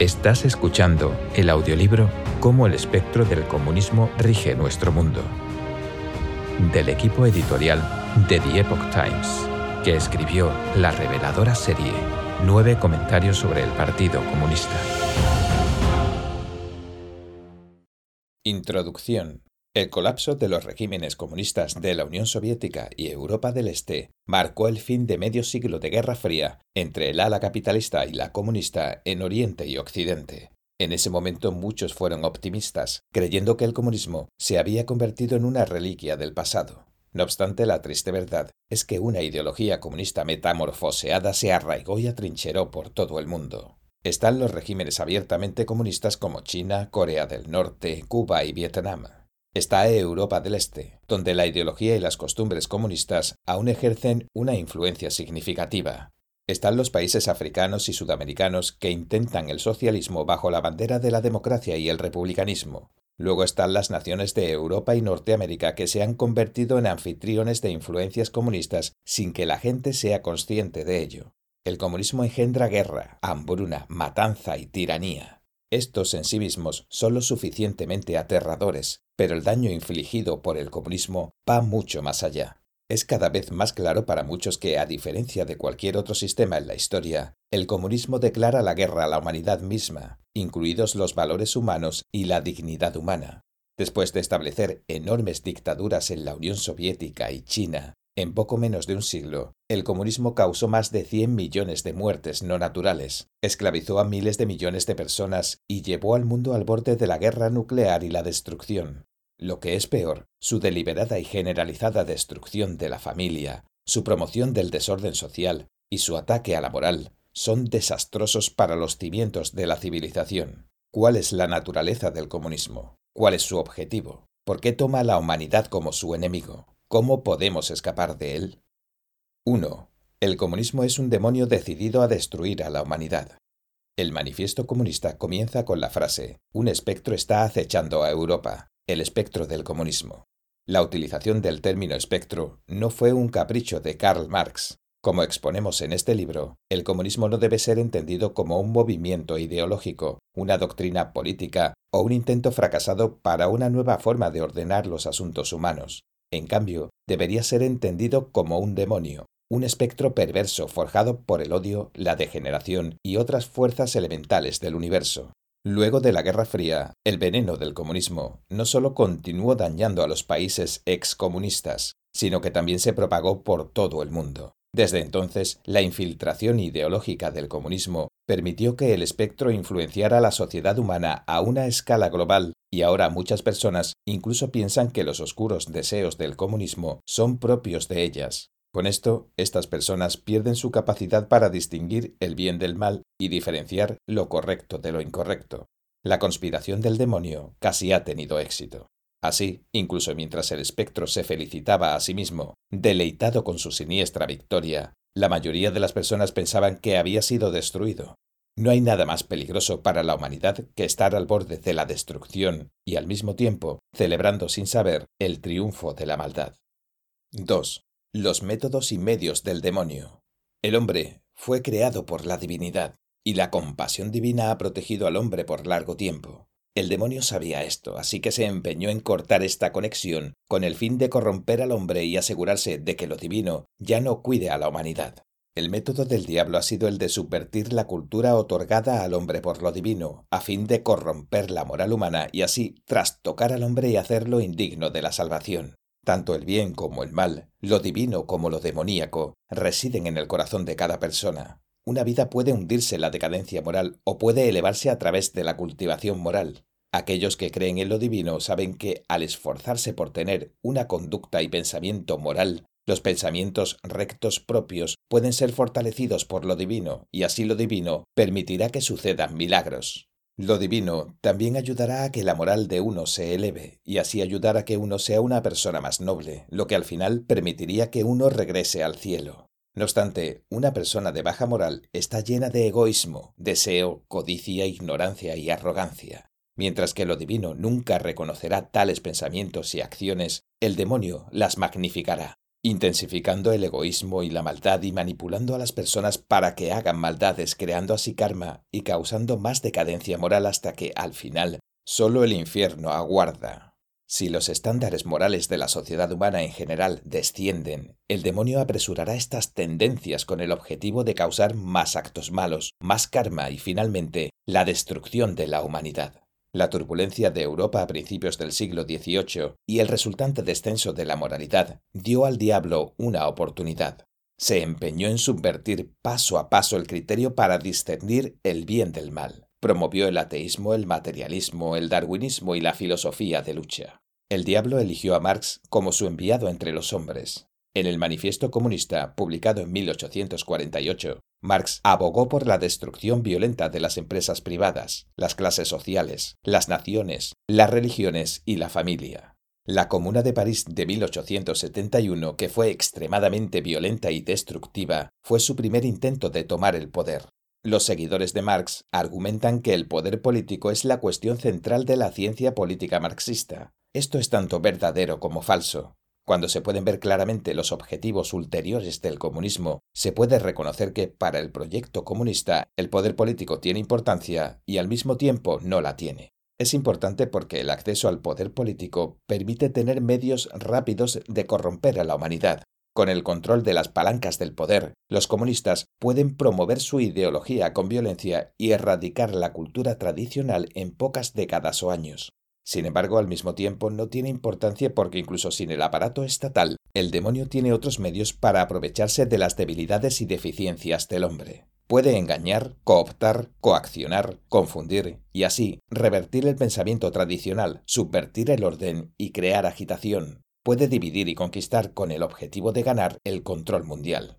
Estás escuchando el audiolibro Cómo el espectro del comunismo rige nuestro mundo, del equipo editorial de The Epoch Times, que escribió la reveladora serie Nueve comentarios sobre el Partido Comunista. Introducción. El colapso de los regímenes comunistas de la Unión Soviética y Europa del Este marcó el fin de medio siglo de Guerra Fría entre el ala capitalista y la comunista en Oriente y Occidente. En ese momento muchos fueron optimistas, creyendo que el comunismo se había convertido en una reliquia del pasado. No obstante, la triste verdad es que una ideología comunista metamorfoseada se arraigó y atrincheró por todo el mundo. Están los regímenes abiertamente comunistas como China, Corea del Norte, Cuba y Vietnam. Está Europa del Este, donde la ideología y las costumbres comunistas aún ejercen una influencia significativa. Están los países africanos y sudamericanos que intentan el socialismo bajo la bandera de la democracia y el republicanismo. Luego están las naciones de Europa y Norteamérica que se han convertido en anfitriones de influencias comunistas sin que la gente sea consciente de ello. El comunismo engendra guerra, hambruna, matanza y tiranía. Estos en sí mismos son lo suficientemente aterradores, pero el daño infligido por el comunismo va mucho más allá. Es cada vez más claro para muchos que, a diferencia de cualquier otro sistema en la historia, el comunismo declara la guerra a la humanidad misma, incluidos los valores humanos y la dignidad humana. Después de establecer enormes dictaduras en la Unión Soviética y China, en poco menos de un siglo, el comunismo causó más de 100 millones de muertes no naturales, esclavizó a miles de millones de personas y llevó al mundo al borde de la guerra nuclear y la destrucción. Lo que es peor, su deliberada y generalizada destrucción de la familia, su promoción del desorden social y su ataque a la moral son desastrosos para los cimientos de la civilización. ¿Cuál es la naturaleza del comunismo? ¿Cuál es su objetivo? ¿Por qué toma a la humanidad como su enemigo? ¿Cómo podemos escapar de él? 1. El comunismo es un demonio decidido a destruir a la humanidad. El manifiesto comunista comienza con la frase, un espectro está acechando a Europa, el espectro del comunismo. La utilización del término espectro no fue un capricho de Karl Marx. Como exponemos en este libro, el comunismo no debe ser entendido como un movimiento ideológico, una doctrina política o un intento fracasado para una nueva forma de ordenar los asuntos humanos. En cambio, debería ser entendido como un demonio, un espectro perverso forjado por el odio, la degeneración y otras fuerzas elementales del universo. Luego de la Guerra Fría, el veneno del comunismo no solo continuó dañando a los países excomunistas, sino que también se propagó por todo el mundo. Desde entonces, la infiltración ideológica del comunismo permitió que el espectro influenciara la sociedad humana a una escala global y ahora muchas personas incluso piensan que los oscuros deseos del comunismo son propios de ellas. Con esto, estas personas pierden su capacidad para distinguir el bien del mal y diferenciar lo correcto de lo incorrecto. La conspiración del demonio casi ha tenido éxito. Así, incluso mientras el espectro se felicitaba a sí mismo, deleitado con su siniestra victoria, la mayoría de las personas pensaban que había sido destruido. No hay nada más peligroso para la humanidad que estar al borde de la destrucción y al mismo tiempo celebrando sin saber el triunfo de la maldad. 2. Los métodos y medios del demonio. El hombre fue creado por la divinidad, y la compasión divina ha protegido al hombre por largo tiempo. El demonio sabía esto, así que se empeñó en cortar esta conexión con el fin de corromper al hombre y asegurarse de que lo divino ya no cuide a la humanidad. El método del diablo ha sido el de subvertir la cultura otorgada al hombre por lo divino, a fin de corromper la moral humana y así trastocar al hombre y hacerlo indigno de la salvación. Tanto el bien como el mal, lo divino como lo demoníaco, residen en el corazón de cada persona. Una vida puede hundirse en la decadencia moral o puede elevarse a través de la cultivación moral. Aquellos que creen en lo divino saben que al esforzarse por tener una conducta y pensamiento moral, los pensamientos rectos propios pueden ser fortalecidos por lo divino, y así lo divino permitirá que sucedan milagros. Lo divino también ayudará a que la moral de uno se eleve, y así ayudar a que uno sea una persona más noble, lo que al final permitiría que uno regrese al cielo. No obstante, una persona de baja moral está llena de egoísmo, deseo, codicia, ignorancia y arrogancia. Mientras que lo divino nunca reconocerá tales pensamientos y acciones, el demonio las magnificará. Intensificando el egoísmo y la maldad y manipulando a las personas para que hagan maldades, creando así karma y causando más decadencia moral hasta que, al final, solo el infierno aguarda. Si los estándares morales de la sociedad humana en general descienden, el demonio apresurará estas tendencias con el objetivo de causar más actos malos, más karma y finalmente la destrucción de la humanidad. La turbulencia de Europa a principios del siglo XVIII y el resultante descenso de la moralidad dio al diablo una oportunidad. Se empeñó en subvertir paso a paso el criterio para discernir el bien del mal. Promovió el ateísmo, el materialismo, el darwinismo y la filosofía de lucha. El diablo eligió a Marx como su enviado entre los hombres. En el Manifiesto Comunista, publicado en 1848, Marx abogó por la destrucción violenta de las empresas privadas, las clases sociales, las naciones, las religiones y la familia. La Comuna de París de 1871, que fue extremadamente violenta y destructiva, fue su primer intento de tomar el poder. Los seguidores de Marx argumentan que el poder político es la cuestión central de la ciencia política marxista. Esto es tanto verdadero como falso. Cuando se pueden ver claramente los objetivos ulteriores del comunismo, se puede reconocer que para el proyecto comunista el poder político tiene importancia y al mismo tiempo no la tiene. Es importante porque el acceso al poder político permite tener medios rápidos de corromper a la humanidad, con el control de las palancas del poder, los comunistas pueden promover su ideología con violencia y erradicar la cultura tradicional en pocas décadas o años. Sin embargo, al mismo tiempo no tiene importancia porque incluso sin el aparato estatal, el demonio tiene otros medios para aprovecharse de las debilidades y deficiencias del hombre. Puede engañar, cooptar, coaccionar, confundir y así revertir el pensamiento tradicional, subvertir el orden y crear agitación, puede dividir y conquistar con el objetivo de ganar el control mundial.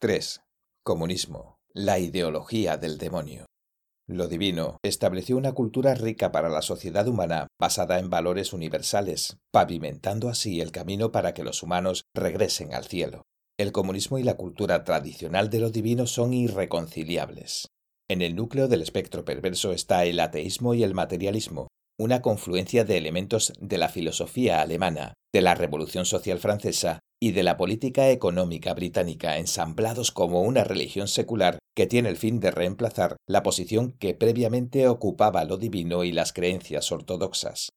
3. Comunismo. La ideología del demonio. Lo divino estableció una cultura rica para la sociedad humana basada en valores universales, pavimentando así el camino para que los humanos regresen al cielo. El comunismo y la cultura tradicional de lo divino son irreconciliables. En el núcleo del espectro perverso está el ateísmo y el materialismo, una confluencia de elementos de la filosofía alemana, de la Revolución Social Francesa y de la política económica británica ensamblados como una religión secular que tiene el fin de reemplazar la posición que previamente ocupaba lo divino y las creencias ortodoxas.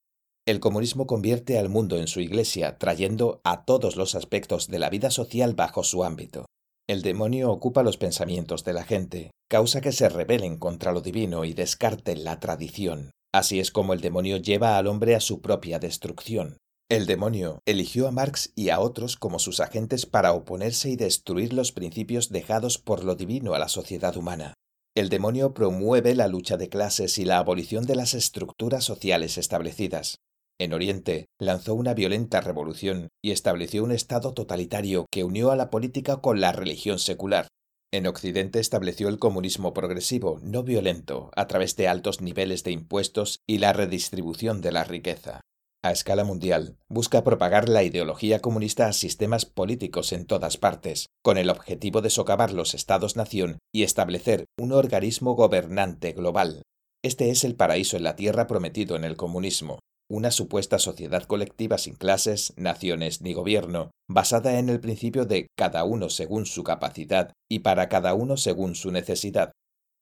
El comunismo convierte al mundo en su iglesia, trayendo a todos los aspectos de la vida social bajo su ámbito. El demonio ocupa los pensamientos de la gente, causa que se rebelen contra lo divino y descarten la tradición. Así es como el demonio lleva al hombre a su propia destrucción. El demonio eligió a Marx y a otros como sus agentes para oponerse y destruir los principios dejados por lo divino a la sociedad humana. El demonio promueve la lucha de clases y la abolición de las estructuras sociales establecidas. En Oriente lanzó una violenta revolución y estableció un Estado totalitario que unió a la política con la religión secular. En Occidente estableció el comunismo progresivo, no violento, a través de altos niveles de impuestos y la redistribución de la riqueza. A escala mundial, busca propagar la ideología comunista a sistemas políticos en todas partes, con el objetivo de socavar los estados-nación y establecer un organismo gobernante global. Este es el paraíso en la tierra prometido en el comunismo, una supuesta sociedad colectiva sin clases, naciones ni gobierno, basada en el principio de cada uno según su capacidad y para cada uno según su necesidad.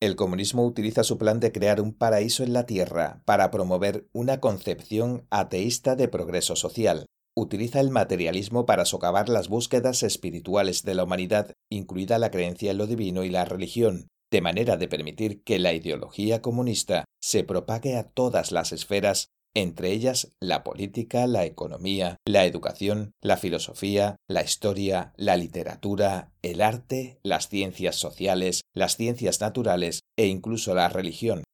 El comunismo utiliza su plan de crear un paraíso en la Tierra para promover una concepción ateísta de progreso social. Utiliza el materialismo para socavar las búsquedas espirituales de la humanidad, incluida la creencia en lo divino y la religión, de manera de permitir que la ideología comunista se propague a todas las esferas entre ellas la política, la economía, la educación, la filosofía, la historia, la literatura, el arte, las ciencias sociales, las ciencias naturales e incluso la religión.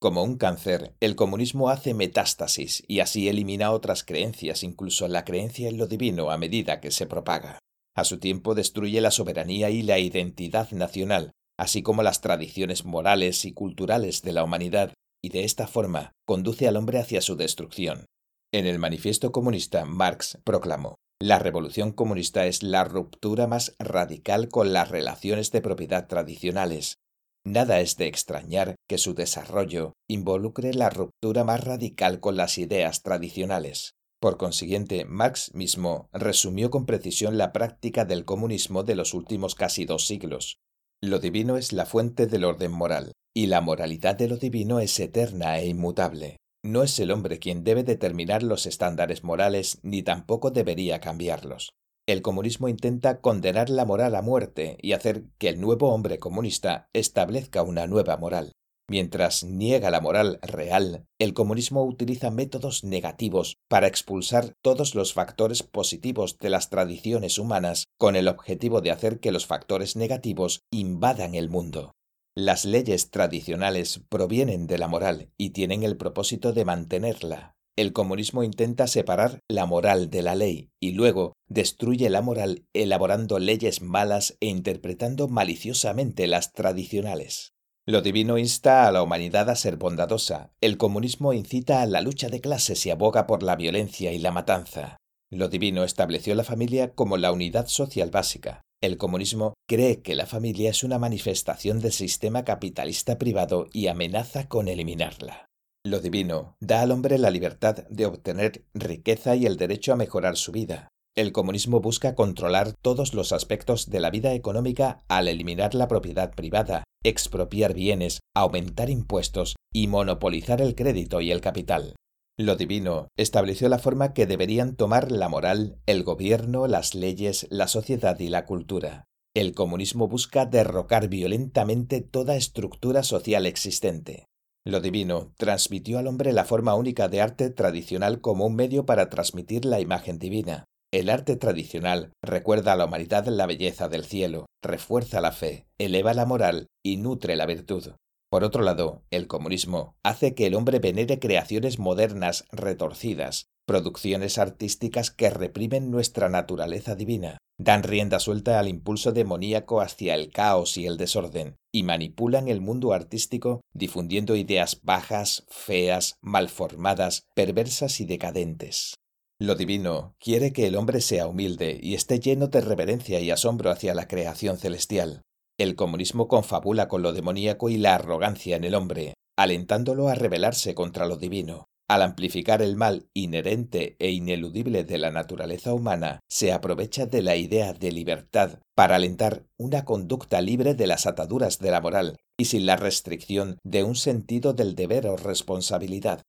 Como un cáncer, el comunismo hace metástasis y así elimina otras creencias, incluso la creencia en lo divino a medida que se propaga. A su tiempo destruye la soberanía y la identidad nacional, así como las tradiciones morales y culturales de la humanidad, y de esta forma conduce al hombre hacia su destrucción. En el Manifiesto Comunista, Marx proclamó, la revolución comunista es la ruptura más radical con las relaciones de propiedad tradicionales. Nada es de extrañar que su desarrollo involucre la ruptura más radical con las ideas tradicionales. Por consiguiente, Marx mismo resumió con precisión la práctica del comunismo de los últimos casi dos siglos. Lo divino es la fuente del orden moral, y la moralidad de lo divino es eterna e inmutable. No es el hombre quien debe determinar los estándares morales ni tampoco debería cambiarlos. El comunismo intenta condenar la moral a muerte y hacer que el nuevo hombre comunista establezca una nueva moral. Mientras niega la moral real, el comunismo utiliza métodos negativos para expulsar todos los factores positivos de las tradiciones humanas con el objetivo de hacer que los factores negativos invadan el mundo. Las leyes tradicionales provienen de la moral y tienen el propósito de mantenerla. El comunismo intenta separar la moral de la ley y luego destruye la moral elaborando leyes malas e interpretando maliciosamente las tradicionales. Lo divino insta a la humanidad a ser bondadosa, el comunismo incita a la lucha de clases y aboga por la violencia y la matanza. Lo divino estableció la familia como la unidad social básica. El comunismo cree que la familia es una manifestación del sistema capitalista privado y amenaza con eliminarla. Lo divino da al hombre la libertad de obtener riqueza y el derecho a mejorar su vida. El comunismo busca controlar todos los aspectos de la vida económica al eliminar la propiedad privada, expropiar bienes, aumentar impuestos y monopolizar el crédito y el capital. Lo divino estableció la forma que deberían tomar la moral, el gobierno, las leyes, la sociedad y la cultura. El comunismo busca derrocar violentamente toda estructura social existente. Lo divino transmitió al hombre la forma única de arte tradicional como un medio para transmitir la imagen divina. El arte tradicional recuerda a la humanidad la belleza del cielo, refuerza la fe, eleva la moral y nutre la virtud. Por otro lado, el comunismo hace que el hombre venere creaciones modernas retorcidas, producciones artísticas que reprimen nuestra naturaleza divina, dan rienda suelta al impulso demoníaco hacia el caos y el desorden, y manipulan el mundo artístico difundiendo ideas bajas, feas, malformadas, perversas y decadentes. Lo divino quiere que el hombre sea humilde y esté lleno de reverencia y asombro hacia la creación celestial. El comunismo confabula con lo demoníaco y la arrogancia en el hombre, alentándolo a rebelarse contra lo divino. Al amplificar el mal inherente e ineludible de la naturaleza humana, se aprovecha de la idea de libertad para alentar una conducta libre de las ataduras de la moral y sin la restricción de un sentido del deber o responsabilidad,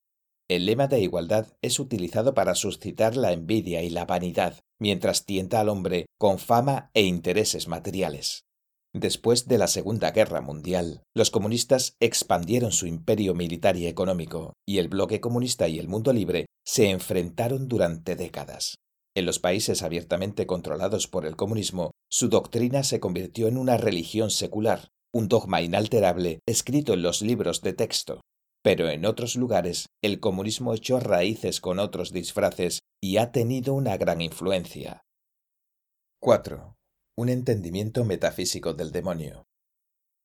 el lema de igualdad es utilizado para suscitar la envidia y la vanidad, mientras tienta al hombre con fama e intereses materiales. Después de la Segunda Guerra Mundial, los comunistas expandieron su imperio militar y económico, y el bloque comunista y el mundo libre se enfrentaron durante décadas. En los países abiertamente controlados por el comunismo, su doctrina se convirtió en una religión secular, un dogma inalterable escrito en los libros de texto, pero en otros lugares el comunismo echó raíces con otros disfraces y ha tenido una gran influencia. 4. Un entendimiento metafísico del demonio.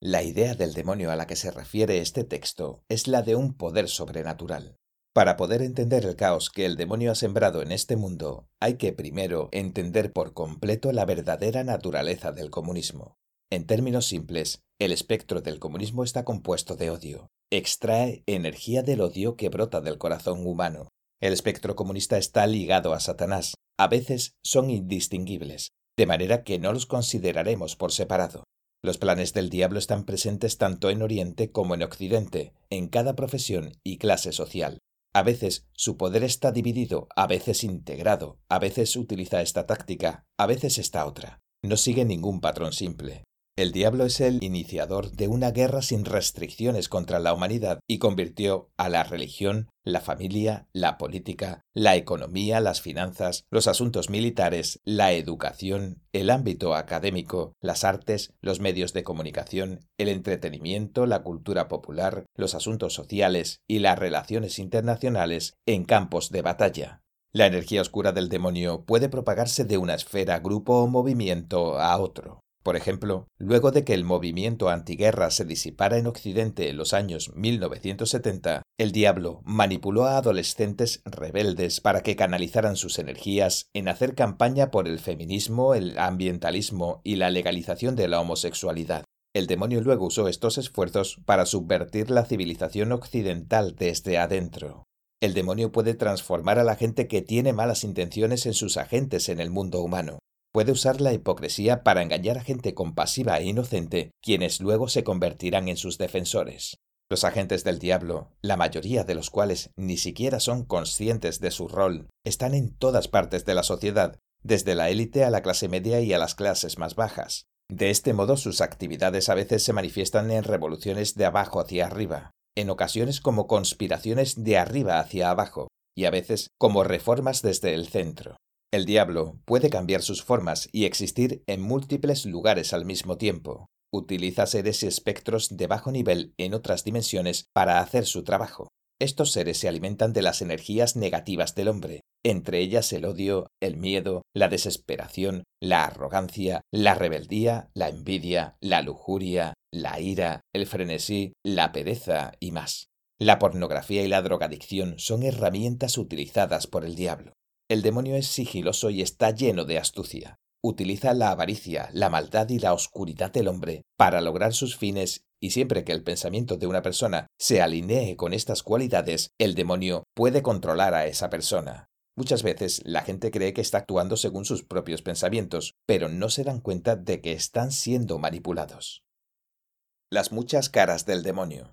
La idea del demonio a la que se refiere este texto es la de un poder sobrenatural. Para poder entender el caos que el demonio ha sembrado en este mundo, hay que primero entender por completo la verdadera naturaleza del comunismo. En términos simples, el espectro del comunismo está compuesto de odio, extrae energía del odio que brota del corazón humano. El espectro comunista está ligado a Satanás. A veces son indistinguibles, de manera que no los consideraremos por separado. Los planes del diablo están presentes tanto en Oriente como en Occidente, en cada profesión y clase social. A veces su poder está dividido, a veces integrado, a veces utiliza esta táctica, a veces esta otra. No sigue ningún patrón simple. El diablo es el iniciador de una guerra sin restricciones contra la humanidad y convirtió a la religión, la familia, la política, la economía, las finanzas, los asuntos militares, la educación, el ámbito académico, las artes, los medios de comunicación, el entretenimiento, la cultura popular, los asuntos sociales y las relaciones internacionales en campos de batalla. La energía oscura del demonio puede propagarse de una esfera, grupo o movimiento a otro. Por ejemplo, luego de que el movimiento antiguerra se disipara en Occidente en los años 1970, el diablo manipuló a adolescentes rebeldes para que canalizaran sus energías en hacer campaña por el feminismo, el ambientalismo y la legalización de la homosexualidad. El demonio luego usó estos esfuerzos para subvertir la civilización occidental desde adentro. El demonio puede transformar a la gente que tiene malas intenciones en sus agentes en el mundo humano. Puede usar la hipocresía para engañar a gente compasiva e inocente, quienes luego se convertirán en sus defensores. Los agentes del diablo, la mayoría de los cuales ni siquiera son conscientes de su rol, están en todas partes de la sociedad, desde la élite a la clase media y a las clases más bajas. De este modo sus actividades a veces se manifiestan en revoluciones de abajo hacia arriba, en ocasiones como conspiraciones de arriba hacia abajo, y a veces como reformas desde el centro. El diablo puede cambiar sus formas y existir en múltiples lugares al mismo tiempo. Utiliza seres y espectros de bajo nivel en otras dimensiones para hacer su trabajo. Estos seres se alimentan de las energías negativas del hombre, entre ellas el odio, el miedo, la desesperación, la arrogancia, la rebeldía, la envidia, la lujuria, la ira, el frenesí, la pereza y más. La pornografía y la drogadicción son herramientas utilizadas por el diablo. El demonio es sigiloso y está lleno de astucia. Utiliza la avaricia, la maldad y la oscuridad del hombre para lograr sus fines y siempre que el pensamiento de una persona se alinee con estas cualidades, el demonio puede controlar a esa persona. Muchas veces la gente cree que está actuando según sus propios pensamientos, pero no se dan cuenta de que están siendo manipulados. Las muchas caras del demonio.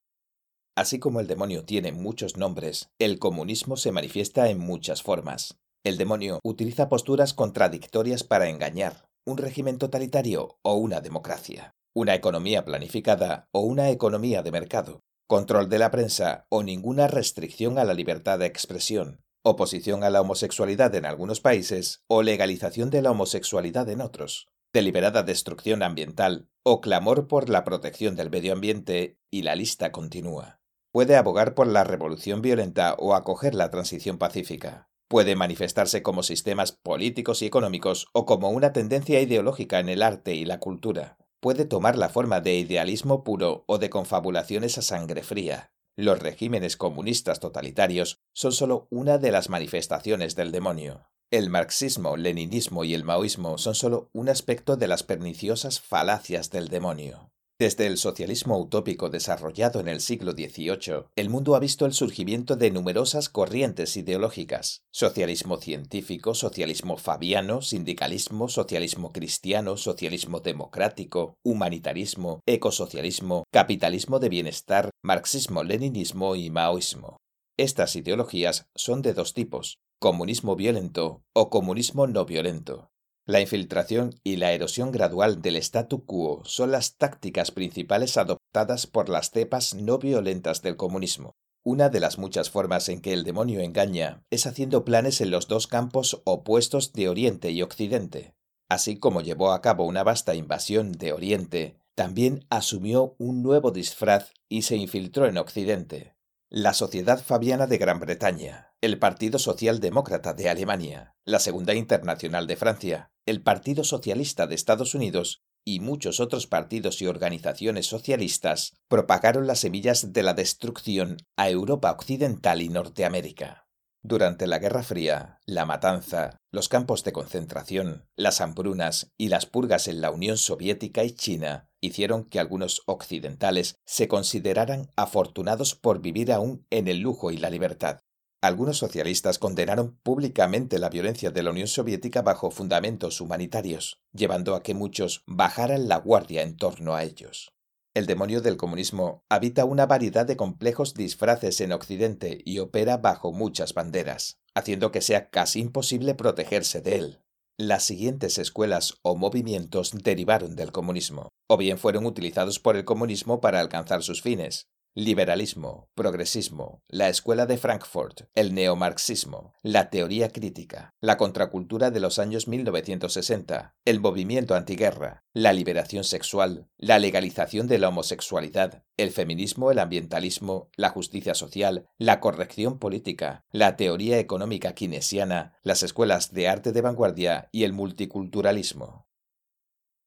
Así como el demonio tiene muchos nombres, el comunismo se manifiesta en muchas formas. El demonio utiliza posturas contradictorias para engañar, un régimen totalitario o una democracia, una economía planificada o una economía de mercado, control de la prensa o ninguna restricción a la libertad de expresión, oposición a la homosexualidad en algunos países o legalización de la homosexualidad en otros, deliberada destrucción ambiental o clamor por la protección del medio ambiente y la lista continúa. Puede abogar por la revolución violenta o acoger la transición pacífica. Puede manifestarse como sistemas políticos y económicos o como una tendencia ideológica en el arte y la cultura. Puede tomar la forma de idealismo puro o de confabulaciones a sangre fría. Los regímenes comunistas totalitarios son solo una de las manifestaciones del demonio. El marxismo, leninismo y el maoísmo son solo un aspecto de las perniciosas falacias del demonio. Desde el socialismo utópico desarrollado en el siglo XVIII, el mundo ha visto el surgimiento de numerosas corrientes ideológicas. Socialismo científico, socialismo fabiano, sindicalismo, socialismo cristiano, socialismo democrático, humanitarismo, ecosocialismo, capitalismo de bienestar, marxismo-leninismo y maoísmo. Estas ideologías son de dos tipos, comunismo violento o comunismo no violento. La infiltración y la erosión gradual del statu quo son las tácticas principales adoptadas por las cepas no violentas del comunismo. Una de las muchas formas en que el demonio engaña es haciendo planes en los dos campos opuestos de Oriente y Occidente. Así como llevó a cabo una vasta invasión de Oriente, también asumió un nuevo disfraz y se infiltró en Occidente. La Sociedad Fabiana de Gran Bretaña, el Partido Socialdemócrata de Alemania, la Segunda Internacional de Francia, el Partido Socialista de Estados Unidos y muchos otros partidos y organizaciones socialistas propagaron las semillas de la destrucción a Europa Occidental y Norteamérica. Durante la Guerra Fría, la matanza, los campos de concentración, las hambrunas y las purgas en la Unión Soviética y China hicieron que algunos occidentales se consideraran afortunados por vivir aún en el lujo y la libertad. Algunos socialistas condenaron públicamente la violencia de la Unión Soviética bajo fundamentos humanitarios, llevando a que muchos bajaran la guardia en torno a ellos. El demonio del comunismo habita una variedad de complejos disfraces en Occidente y opera bajo muchas banderas, haciendo que sea casi imposible protegerse de él. Las siguientes escuelas o movimientos derivaron del comunismo, o bien fueron utilizados por el comunismo para alcanzar sus fines, liberalismo, progresismo, la escuela de Frankfurt, el neomarxismo, la teoría crítica, la contracultura de los años 1960, el movimiento antiguerra, la liberación sexual, la legalización de la homosexualidad, el feminismo, el ambientalismo, la justicia social, la corrección política, la teoría económica keynesiana, las escuelas de arte de vanguardia y el multiculturalismo.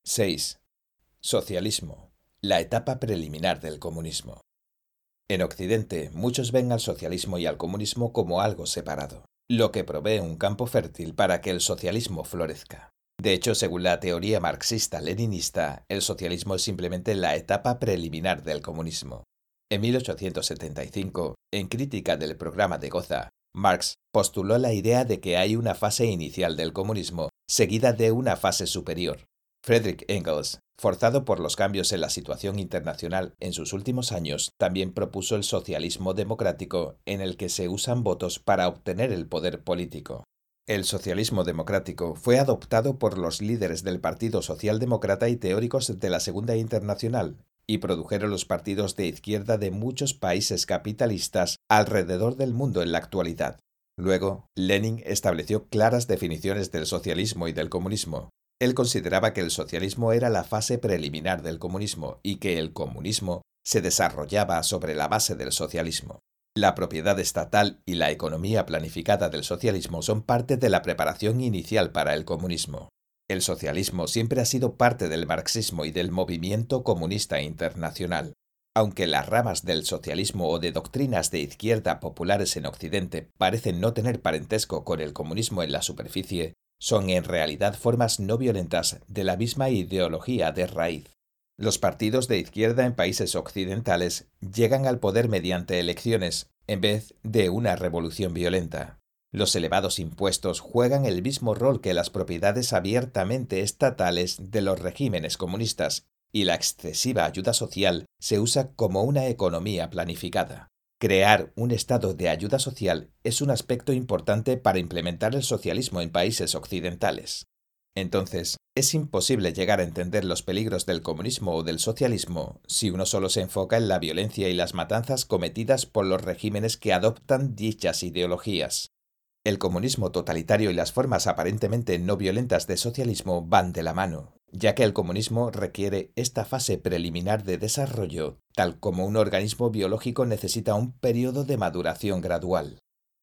6. Socialismo. La etapa preliminar del comunismo. En Occidente, muchos ven al socialismo y al comunismo como algo separado, lo que provee un campo fértil para que el socialismo florezca. De hecho, según la teoría marxista-leninista, el socialismo es simplemente la etapa preliminar del comunismo. En 1875, en crítica del programa de Goza, Marx postuló la idea de que hay una fase inicial del comunismo, seguida de una fase superior. Friedrich Engels, forzado por los cambios en la situación internacional en sus últimos años, también propuso el socialismo democrático, en el que se usan votos para obtener el poder político. El socialismo democrático fue adoptado por los líderes del Partido Socialdemócrata y teóricos de la Segunda Internacional, y produjeron los partidos de izquierda de muchos países capitalistas alrededor del mundo en la actualidad. Luego, Lenin estableció claras definiciones del socialismo y del comunismo. Él consideraba que el socialismo era la fase preliminar del comunismo y que el comunismo se desarrollaba sobre la base del socialismo. La propiedad estatal y la economía planificada del socialismo son parte de la preparación inicial para el comunismo. El socialismo siempre ha sido parte del marxismo y del movimiento comunista internacional. Aunque las ramas del socialismo o de doctrinas de izquierda populares en Occidente parecen no tener parentesco con el comunismo en la superficie, son en realidad formas no violentas de la misma ideología de raíz. Los partidos de izquierda en países occidentales llegan al poder mediante elecciones en vez de una revolución violenta. Los elevados impuestos juegan el mismo rol que las propiedades abiertamente estatales de los regímenes comunistas, y la excesiva ayuda social se usa como una economía planificada. Crear un estado de ayuda social es un aspecto importante para implementar el socialismo en países occidentales. Entonces, es imposible llegar a entender los peligros del comunismo o del socialismo si uno solo se enfoca en la violencia y las matanzas cometidas por los regímenes que adoptan dichas ideologías. El comunismo totalitario y las formas aparentemente no violentas de socialismo van de la mano, ya que el comunismo requiere esta fase preliminar de desarrollo, tal como un organismo biológico necesita un periodo de maduración gradual.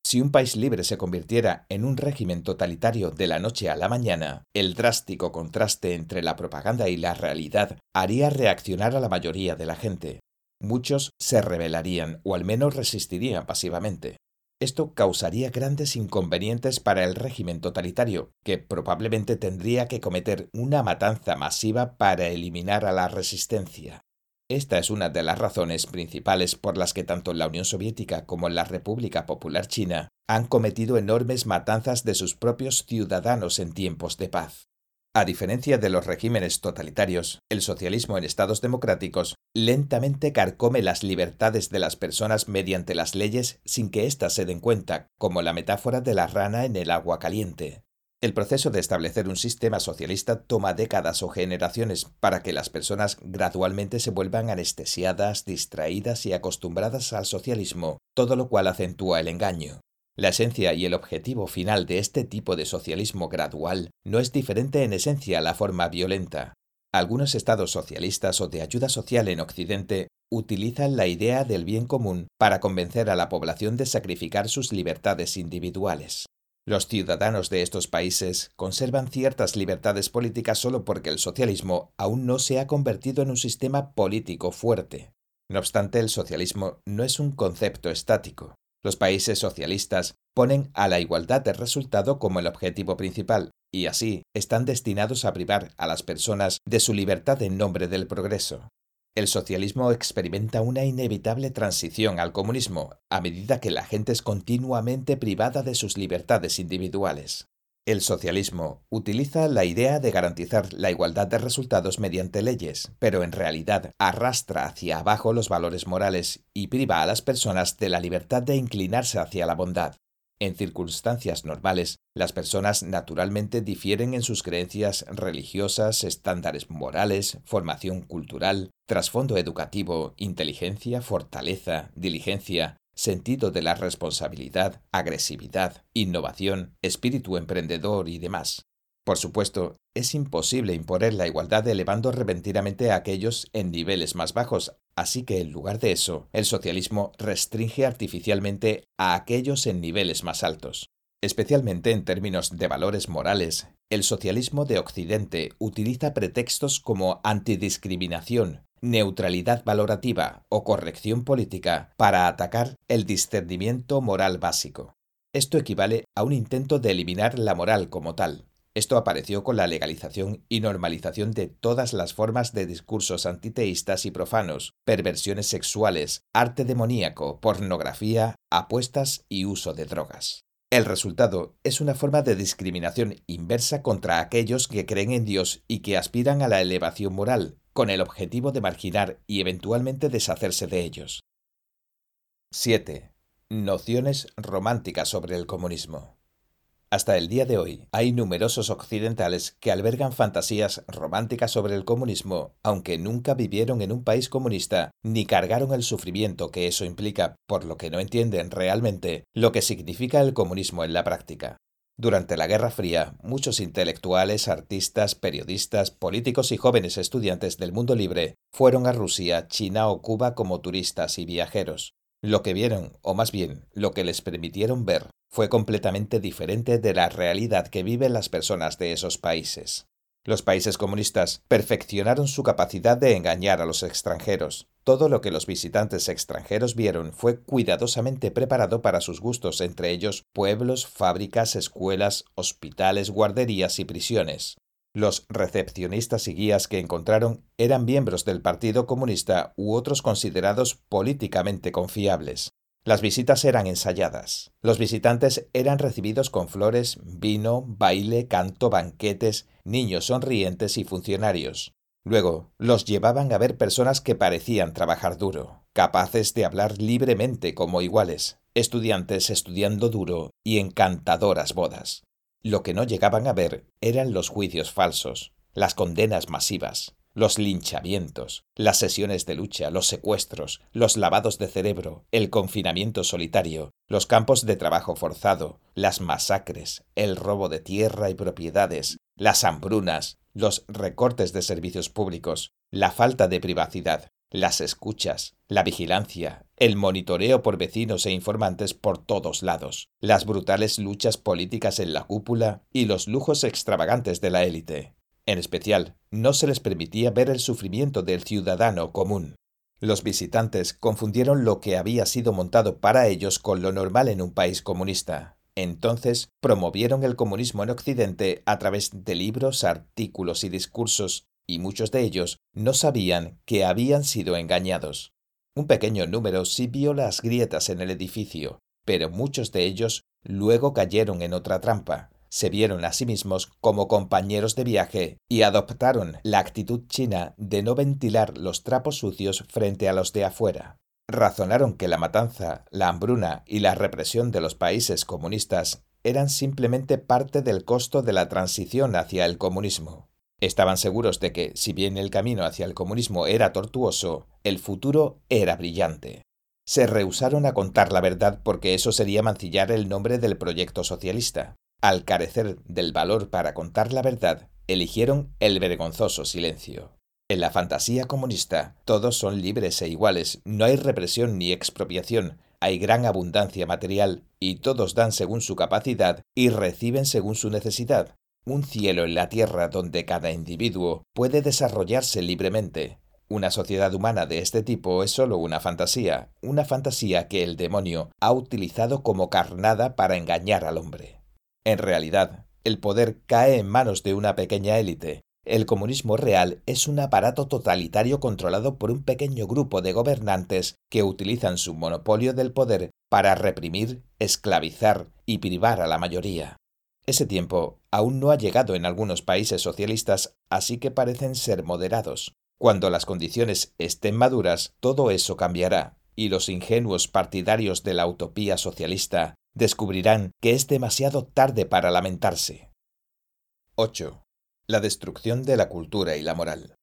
Si un país libre se convirtiera en un régimen totalitario de la noche a la mañana, el drástico contraste entre la propaganda y la realidad haría reaccionar a la mayoría de la gente. Muchos se rebelarían o al menos resistirían pasivamente. Esto causaría grandes inconvenientes para el régimen totalitario, que probablemente tendría que cometer una matanza masiva para eliminar a la resistencia. Esta es una de las razones principales por las que tanto la Unión Soviética como la República Popular China han cometido enormes matanzas de sus propios ciudadanos en tiempos de paz. A diferencia de los regímenes totalitarios, el socialismo en estados democráticos lentamente carcome las libertades de las personas mediante las leyes sin que éstas se den cuenta, como la metáfora de la rana en el agua caliente. El proceso de establecer un sistema socialista toma décadas o generaciones para que las personas gradualmente se vuelvan anestesiadas, distraídas y acostumbradas al socialismo, todo lo cual acentúa el engaño. La esencia y el objetivo final de este tipo de socialismo gradual no es diferente en esencia a la forma violenta. Algunos estados socialistas o de ayuda social en Occidente utilizan la idea del bien común para convencer a la población de sacrificar sus libertades individuales. Los ciudadanos de estos países conservan ciertas libertades políticas solo porque el socialismo aún no se ha convertido en un sistema político fuerte. No obstante, el socialismo no es un concepto estático. Los países socialistas ponen a la igualdad de resultado como el objetivo principal y así están destinados a privar a las personas de su libertad en nombre del progreso. El socialismo experimenta una inevitable transición al comunismo a medida que la gente es continuamente privada de sus libertades individuales. El socialismo utiliza la idea de garantizar la igualdad de resultados mediante leyes, pero en realidad arrastra hacia abajo los valores morales y priva a las personas de la libertad de inclinarse hacia la bondad. En circunstancias normales, las personas naturalmente difieren en sus creencias religiosas, estándares morales, formación cultural, trasfondo educativo, inteligencia, fortaleza, diligencia, sentido de la responsabilidad, agresividad, innovación, espíritu emprendedor y demás. Por supuesto, es imposible imponer la igualdad elevando repentinamente a aquellos en niveles más bajos, así que en lugar de eso, el socialismo restringe artificialmente a aquellos en niveles más altos. Especialmente en términos de valores morales, el socialismo de Occidente utiliza pretextos como antidiscriminación, neutralidad valorativa o corrección política para atacar el discernimiento moral básico. Esto equivale a un intento de eliminar la moral como tal. Esto apareció con la legalización y normalización de todas las formas de discursos antiteístas y profanos, perversiones sexuales, arte demoníaco, pornografía, apuestas y uso de drogas. El resultado es una forma de discriminación inversa contra aquellos que creen en Dios y que aspiran a la elevación moral, con el objetivo de marginar y eventualmente deshacerse de ellos. 7. Nociones románticas sobre el comunismo. Hasta el día de hoy hay numerosos occidentales que albergan fantasías románticas sobre el comunismo, aunque nunca vivieron en un país comunista ni cargaron el sufrimiento que eso implica, por lo que no entienden realmente lo que significa el comunismo en la práctica. Durante la Guerra Fría, muchos intelectuales, artistas, periodistas, políticos y jóvenes estudiantes del mundo libre fueron a Rusia, China o Cuba como turistas y viajeros. Lo que vieron, o más bien, lo que les permitieron ver, fue completamente diferente de la realidad que viven las personas de esos países. Los países comunistas perfeccionaron su capacidad de engañar a los extranjeros. Todo lo que los visitantes extranjeros vieron fue cuidadosamente preparado para sus gustos, entre ellos pueblos, fábricas, escuelas, hospitales, guarderías y prisiones. Los recepcionistas y guías que encontraron eran miembros del Partido Comunista u otros considerados políticamente confiables. Las visitas eran ensayadas. Los visitantes eran recibidos con flores, vino, baile, canto, banquetes, niños sonrientes y funcionarios. Luego, los llevaban a ver personas que parecían trabajar duro, capaces de hablar libremente como iguales, estudiantes estudiando duro y encantadoras bodas. Lo que no llegaban a ver eran los juicios falsos, las condenas masivas, los linchamientos, las sesiones de lucha, los secuestros, los lavados de cerebro, el confinamiento solitario, los campos de trabajo forzado, las masacres, el robo de tierra y propiedades, las hambrunas, los recortes de servicios públicos, la falta de privacidad, las escuchas, la vigilancia, el monitoreo por vecinos e informantes por todos lados, las brutales luchas políticas en la cúpula y los lujos extravagantes de la élite. En especial, no se les permitía ver el sufrimiento del ciudadano común. Los visitantes confundieron lo que había sido montado para ellos con lo normal en un país comunista. Entonces promovieron el comunismo en Occidente a través de libros, artículos y discursos, y muchos de ellos no sabían que habían sido engañados. Un pequeño número sí vio las grietas en el edificio, pero muchos de ellos luego cayeron en otra trampa, se vieron a sí mismos como compañeros de viaje y adoptaron la actitud china de no ventilar los trapos sucios frente a los de afuera. Razonaron que la matanza, la hambruna y la represión de los países comunistas eran simplemente parte del costo de la transición hacia el comunismo. Estaban seguros de que, si bien el camino hacia el comunismo era tortuoso, el futuro era brillante. Se rehusaron a contar la verdad porque eso sería mancillar el nombre del proyecto socialista. Al carecer del valor para contar la verdad, eligieron el vergonzoso silencio. En la fantasía comunista, todos son libres e iguales, no hay represión ni expropiación, hay gran abundancia material, y todos dan según su capacidad y reciben según su necesidad. Un cielo en la tierra donde cada individuo puede desarrollarse libremente. Una sociedad humana de este tipo es solo una fantasía, una fantasía que el demonio ha utilizado como carnada para engañar al hombre. En realidad, el poder cae en manos de una pequeña élite. El comunismo real es un aparato totalitario controlado por un pequeño grupo de gobernantes que utilizan su monopolio del poder para reprimir, esclavizar y privar a la mayoría. Ese tiempo aún no ha llegado en algunos países socialistas, así que parecen ser moderados. Cuando las condiciones estén maduras, todo eso cambiará, y los ingenuos partidarios de la utopía socialista descubrirán que es demasiado tarde para lamentarse. 8. La destrucción de la cultura y la moral.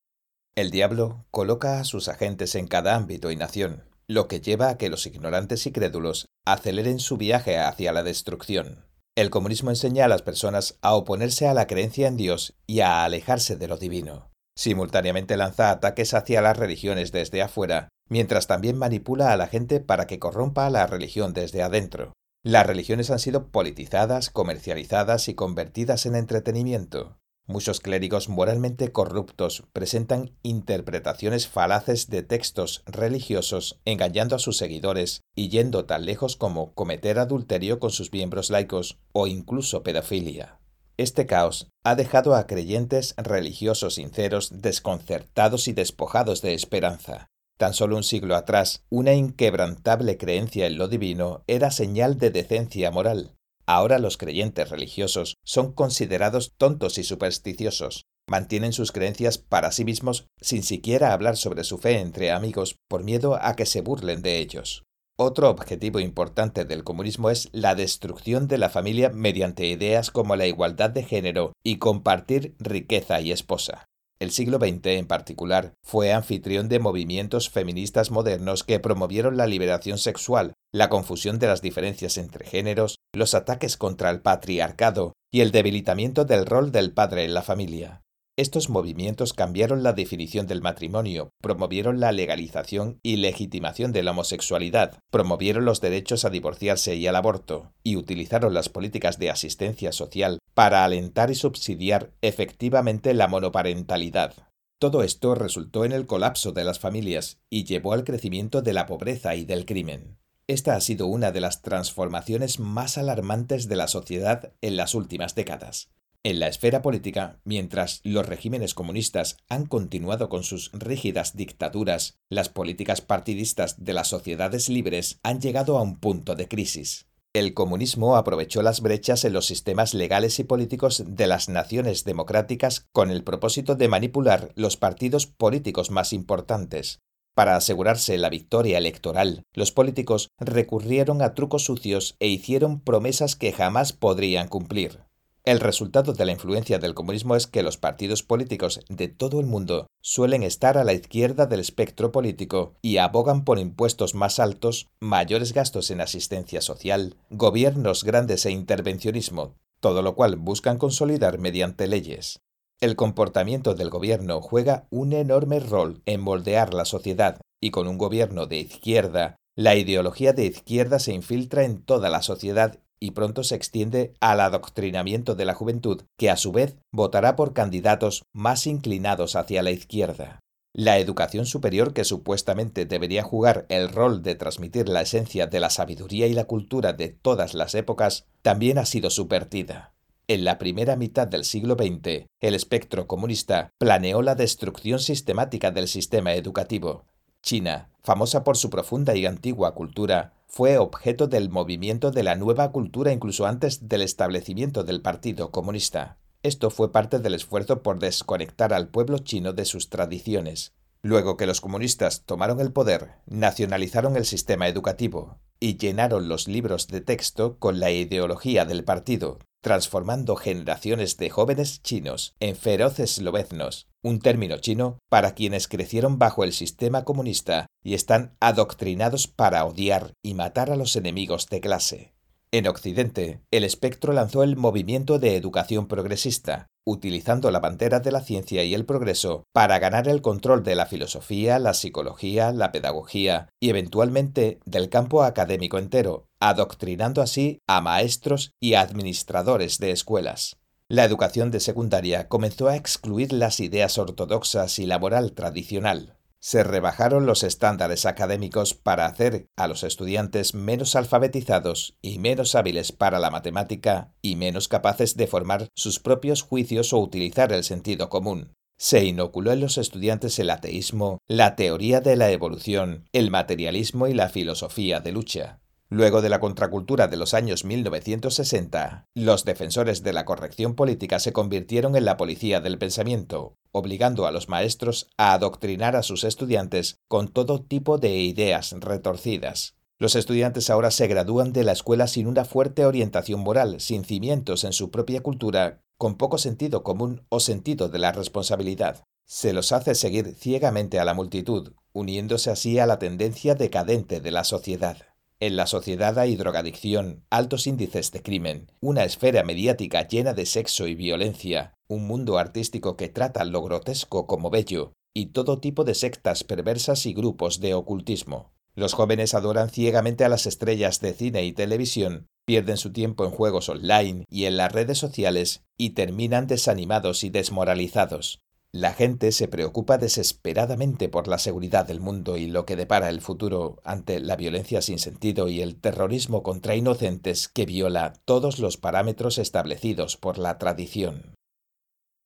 El diablo coloca a sus agentes en cada ámbito y nación, lo que lleva a que los ignorantes y crédulos aceleren su viaje hacia la destrucción. El comunismo enseña a las personas a oponerse a la creencia en Dios y a alejarse de lo divino. Simultáneamente lanza ataques hacia las religiones desde afuera, mientras también manipula a la gente para que corrompa la religión desde adentro. Las religiones han sido politizadas, comercializadas y convertidas en entretenimiento. Muchos clérigos moralmente corruptos presentan interpretaciones falaces de textos religiosos, engañando a sus seguidores y yendo tan lejos como cometer adulterio con sus miembros laicos o incluso pedofilia. Este caos ha dejado a creyentes religiosos sinceros desconcertados y despojados de esperanza. Tan solo un siglo atrás, una inquebrantable creencia en lo divino era señal de decencia moral. Ahora los creyentes religiosos son considerados tontos y supersticiosos. Mantienen sus creencias para sí mismos sin siquiera hablar sobre su fe entre amigos por miedo a que se burlen de ellos. Otro objetivo importante del comunismo es la destrucción de la familia mediante ideas como la igualdad de género y compartir riqueza y esposa. El siglo XX, en particular, fue anfitrión de movimientos feministas modernos que promovieron la liberación sexual, la confusión de las diferencias entre géneros, los ataques contra el patriarcado y el debilitamiento del rol del padre en la familia. Estos movimientos cambiaron la definición del matrimonio, promovieron la legalización y legitimación de la homosexualidad, promovieron los derechos a divorciarse y al aborto, y utilizaron las políticas de asistencia social para alentar y subsidiar efectivamente la monoparentalidad. Todo esto resultó en el colapso de las familias y llevó al crecimiento de la pobreza y del crimen. Esta ha sido una de las transformaciones más alarmantes de la sociedad en las últimas décadas. En la esfera política, mientras los regímenes comunistas han continuado con sus rígidas dictaduras, las políticas partidistas de las sociedades libres han llegado a un punto de crisis. El comunismo aprovechó las brechas en los sistemas legales y políticos de las naciones democráticas con el propósito de manipular los partidos políticos más importantes. Para asegurarse la victoria electoral, los políticos recurrieron a trucos sucios e hicieron promesas que jamás podrían cumplir. El resultado de la influencia del comunismo es que los partidos políticos de todo el mundo suelen estar a la izquierda del espectro político y abogan por impuestos más altos, mayores gastos en asistencia social, gobiernos grandes e intervencionismo, todo lo cual buscan consolidar mediante leyes. El comportamiento del gobierno juega un enorme rol en moldear la sociedad y con un gobierno de izquierda, la ideología de izquierda se infiltra en toda la sociedad y pronto se extiende al adoctrinamiento de la juventud, que a su vez votará por candidatos más inclinados hacia la izquierda. La educación superior, que supuestamente debería jugar el rol de transmitir la esencia de la sabiduría y la cultura de todas las épocas, también ha sido subvertida. En la primera mitad del siglo XX, el espectro comunista planeó la destrucción sistemática del sistema educativo. China, famosa por su profunda y antigua cultura, fue objeto del movimiento de la nueva cultura incluso antes del establecimiento del Partido Comunista. Esto fue parte del esfuerzo por desconectar al pueblo chino de sus tradiciones. Luego que los comunistas tomaron el poder, nacionalizaron el sistema educativo y llenaron los libros de texto con la ideología del partido, transformando generaciones de jóvenes chinos en feroces lobeznos, un término chino para quienes crecieron bajo el sistema comunista y están adoctrinados para odiar y matar a los enemigos de clase. En Occidente, el espectro lanzó el movimiento de educación progresista, utilizando la bandera de la ciencia y el progreso para ganar el control de la filosofía, la psicología, la pedagogía y eventualmente del campo académico entero, adoctrinando así a maestros y administradores de escuelas. La educación de secundaria comenzó a excluir las ideas ortodoxas y la moral tradicional se rebajaron los estándares académicos para hacer a los estudiantes menos alfabetizados y menos hábiles para la matemática y menos capaces de formar sus propios juicios o utilizar el sentido común. Se inoculó en los estudiantes el ateísmo, la teoría de la evolución, el materialismo y la filosofía de lucha. Luego de la contracultura de los años 1960, los defensores de la corrección política se convirtieron en la policía del pensamiento, obligando a los maestros a adoctrinar a sus estudiantes con todo tipo de ideas retorcidas. Los estudiantes ahora se gradúan de la escuela sin una fuerte orientación moral, sin cimientos en su propia cultura, con poco sentido común o sentido de la responsabilidad. Se los hace seguir ciegamente a la multitud, uniéndose así a la tendencia decadente de la sociedad. En la sociedad hay drogadicción, altos índices de crimen, una esfera mediática llena de sexo y violencia, un mundo artístico que trata lo grotesco como bello, y todo tipo de sectas perversas y grupos de ocultismo. Los jóvenes adoran ciegamente a las estrellas de cine y televisión, pierden su tiempo en juegos online y en las redes sociales y terminan desanimados y desmoralizados. La gente se preocupa desesperadamente por la seguridad del mundo y lo que depara el futuro ante la violencia sin sentido y el terrorismo contra inocentes que viola todos los parámetros establecidos por la tradición.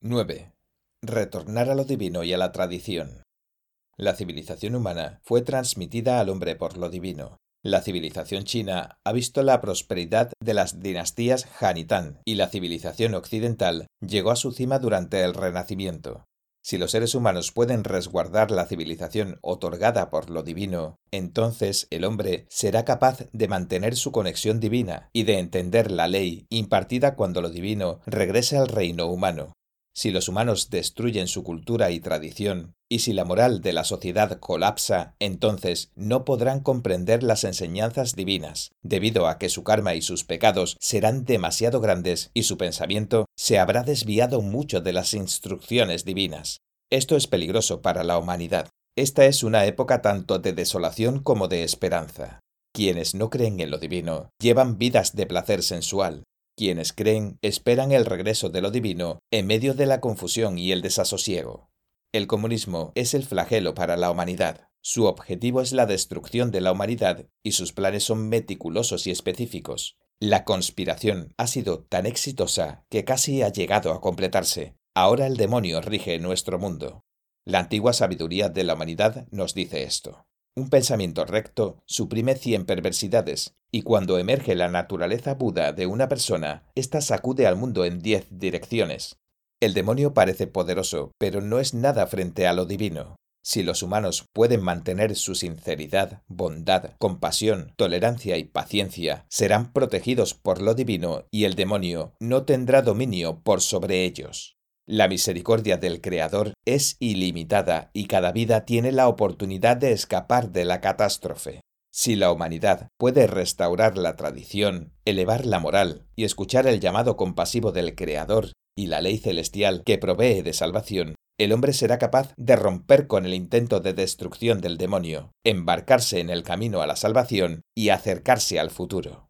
9. Retornar a lo divino y a la tradición. La civilización humana fue transmitida al hombre por lo divino. La civilización china ha visto la prosperidad de las dinastías Han y Tan, y la civilización occidental llegó a su cima durante el Renacimiento. Si los seres humanos pueden resguardar la civilización otorgada por lo divino, entonces el hombre será capaz de mantener su conexión divina y de entender la ley impartida cuando lo divino regrese al reino humano. Si los humanos destruyen su cultura y tradición, y si la moral de la sociedad colapsa, entonces no podrán comprender las enseñanzas divinas, debido a que su karma y sus pecados serán demasiado grandes y su pensamiento se habrá desviado mucho de las instrucciones divinas. Esto es peligroso para la humanidad. Esta es una época tanto de desolación como de esperanza. Quienes no creen en lo divino llevan vidas de placer sensual, quienes creen esperan el regreso de lo divino en medio de la confusión y el desasosiego. El comunismo es el flagelo para la humanidad. Su objetivo es la destrucción de la humanidad y sus planes son meticulosos y específicos. La conspiración ha sido tan exitosa que casi ha llegado a completarse. Ahora el demonio rige nuestro mundo. La antigua sabiduría de la humanidad nos dice esto. Un pensamiento recto suprime cien perversidades, y cuando emerge la naturaleza Buda de una persona, ésta sacude al mundo en diez direcciones. El demonio parece poderoso, pero no es nada frente a lo divino. Si los humanos pueden mantener su sinceridad, bondad, compasión, tolerancia y paciencia, serán protegidos por lo divino y el demonio no tendrá dominio por sobre ellos. La misericordia del Creador es ilimitada y cada vida tiene la oportunidad de escapar de la catástrofe. Si la humanidad puede restaurar la tradición, elevar la moral y escuchar el llamado compasivo del Creador y la ley celestial que provee de salvación, el hombre será capaz de romper con el intento de destrucción del demonio, embarcarse en el camino a la salvación y acercarse al futuro.